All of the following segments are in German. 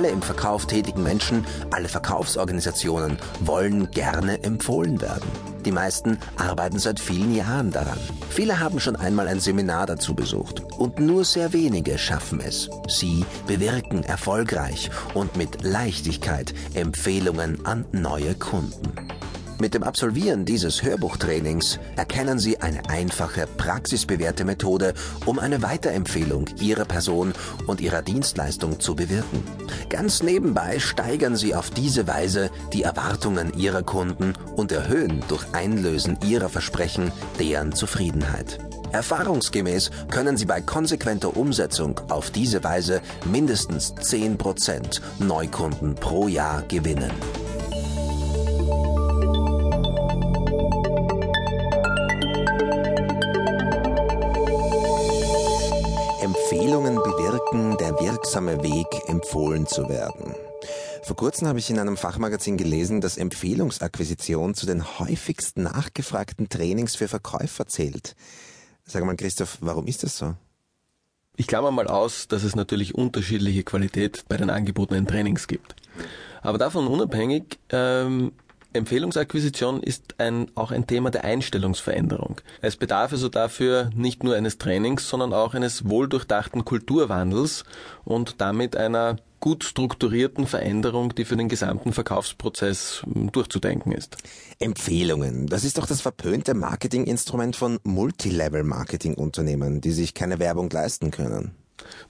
Alle im Verkauf tätigen Menschen, alle Verkaufsorganisationen wollen gerne empfohlen werden. Die meisten arbeiten seit vielen Jahren daran. Viele haben schon einmal ein Seminar dazu besucht und nur sehr wenige schaffen es. Sie bewirken erfolgreich und mit Leichtigkeit Empfehlungen an neue Kunden. Mit dem Absolvieren dieses Hörbuchtrainings erkennen Sie eine einfache, praxisbewährte Methode, um eine Weiterempfehlung Ihrer Person und Ihrer Dienstleistung zu bewirken. Ganz nebenbei steigern Sie auf diese Weise die Erwartungen Ihrer Kunden und erhöhen durch Einlösen Ihrer Versprechen deren Zufriedenheit. Erfahrungsgemäß können Sie bei konsequenter Umsetzung auf diese Weise mindestens 10% Neukunden pro Jahr gewinnen. Empfehlungen bewirken, der wirksame Weg, empfohlen zu werden. Vor kurzem habe ich in einem Fachmagazin gelesen, dass Empfehlungsakquisition zu den häufigst nachgefragten Trainings für Verkäufer zählt. Sag mal, Christoph, warum ist das so? Ich klammer mal aus, dass es natürlich unterschiedliche Qualität bei den angebotenen Trainings gibt. Aber davon unabhängig ähm, Empfehlungsakquisition ist ein, auch ein Thema der Einstellungsveränderung. Es bedarf also dafür nicht nur eines Trainings, sondern auch eines wohldurchdachten Kulturwandels und damit einer gut strukturierten Veränderung, die für den gesamten Verkaufsprozess hm, durchzudenken ist. Empfehlungen. Das ist doch das verpönte Marketinginstrument von Multilevel-Marketing-Unternehmen, die sich keine Werbung leisten können.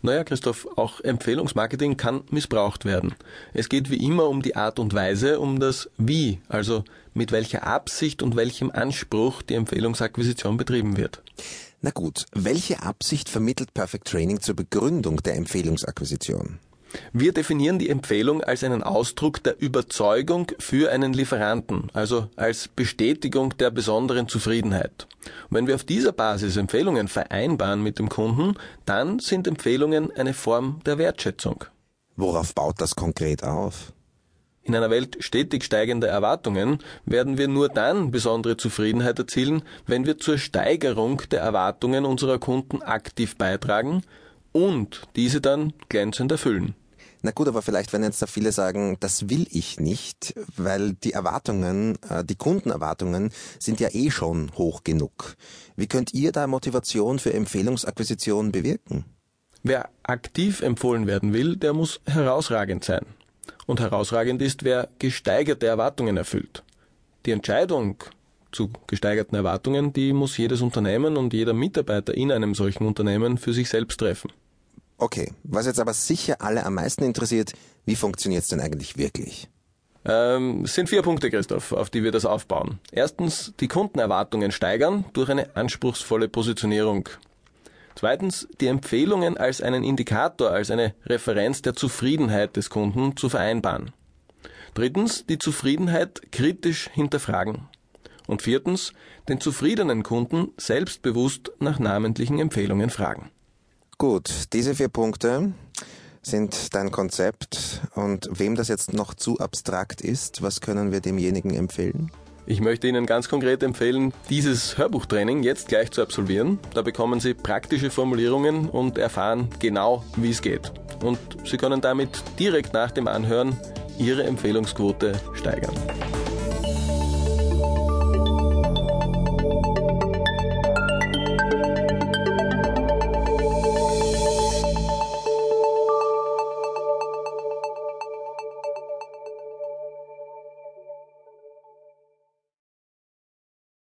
Naja, Christoph, auch Empfehlungsmarketing kann missbraucht werden. Es geht wie immer um die Art und Weise, um das Wie, also mit welcher Absicht und welchem Anspruch die Empfehlungsakquisition betrieben wird. Na gut, welche Absicht vermittelt Perfect Training zur Begründung der Empfehlungsakquisition? Wir definieren die Empfehlung als einen Ausdruck der Überzeugung für einen Lieferanten, also als Bestätigung der besonderen Zufriedenheit. Und wenn wir auf dieser Basis Empfehlungen vereinbaren mit dem Kunden, dann sind Empfehlungen eine Form der Wertschätzung. Worauf baut das konkret auf? In einer Welt stetig steigender Erwartungen werden wir nur dann besondere Zufriedenheit erzielen, wenn wir zur Steigerung der Erwartungen unserer Kunden aktiv beitragen und diese dann glänzend erfüllen. Na gut, aber vielleicht werden jetzt da viele sagen, das will ich nicht, weil die Erwartungen, äh, die Kundenerwartungen sind ja eh schon hoch genug. Wie könnt ihr da Motivation für Empfehlungsakquisition bewirken? Wer aktiv empfohlen werden will, der muss herausragend sein. Und herausragend ist, wer gesteigerte Erwartungen erfüllt. Die Entscheidung zu gesteigerten Erwartungen, die muss jedes Unternehmen und jeder Mitarbeiter in einem solchen Unternehmen für sich selbst treffen. Okay, was jetzt aber sicher alle am meisten interessiert, wie funktioniert es denn eigentlich wirklich? Ähm, sind vier Punkte, Christoph, auf die wir das aufbauen. Erstens, die Kundenerwartungen steigern durch eine anspruchsvolle Positionierung. Zweitens, die Empfehlungen als einen Indikator, als eine Referenz der Zufriedenheit des Kunden zu vereinbaren. Drittens, die Zufriedenheit kritisch hinterfragen. Und viertens, den zufriedenen Kunden selbstbewusst nach namentlichen Empfehlungen fragen. Gut, diese vier Punkte sind dein Konzept und wem das jetzt noch zu abstrakt ist, was können wir demjenigen empfehlen? Ich möchte Ihnen ganz konkret empfehlen, dieses Hörbuchtraining jetzt gleich zu absolvieren. Da bekommen Sie praktische Formulierungen und erfahren genau, wie es geht. Und Sie können damit direkt nach dem Anhören Ihre Empfehlungsquote steigern.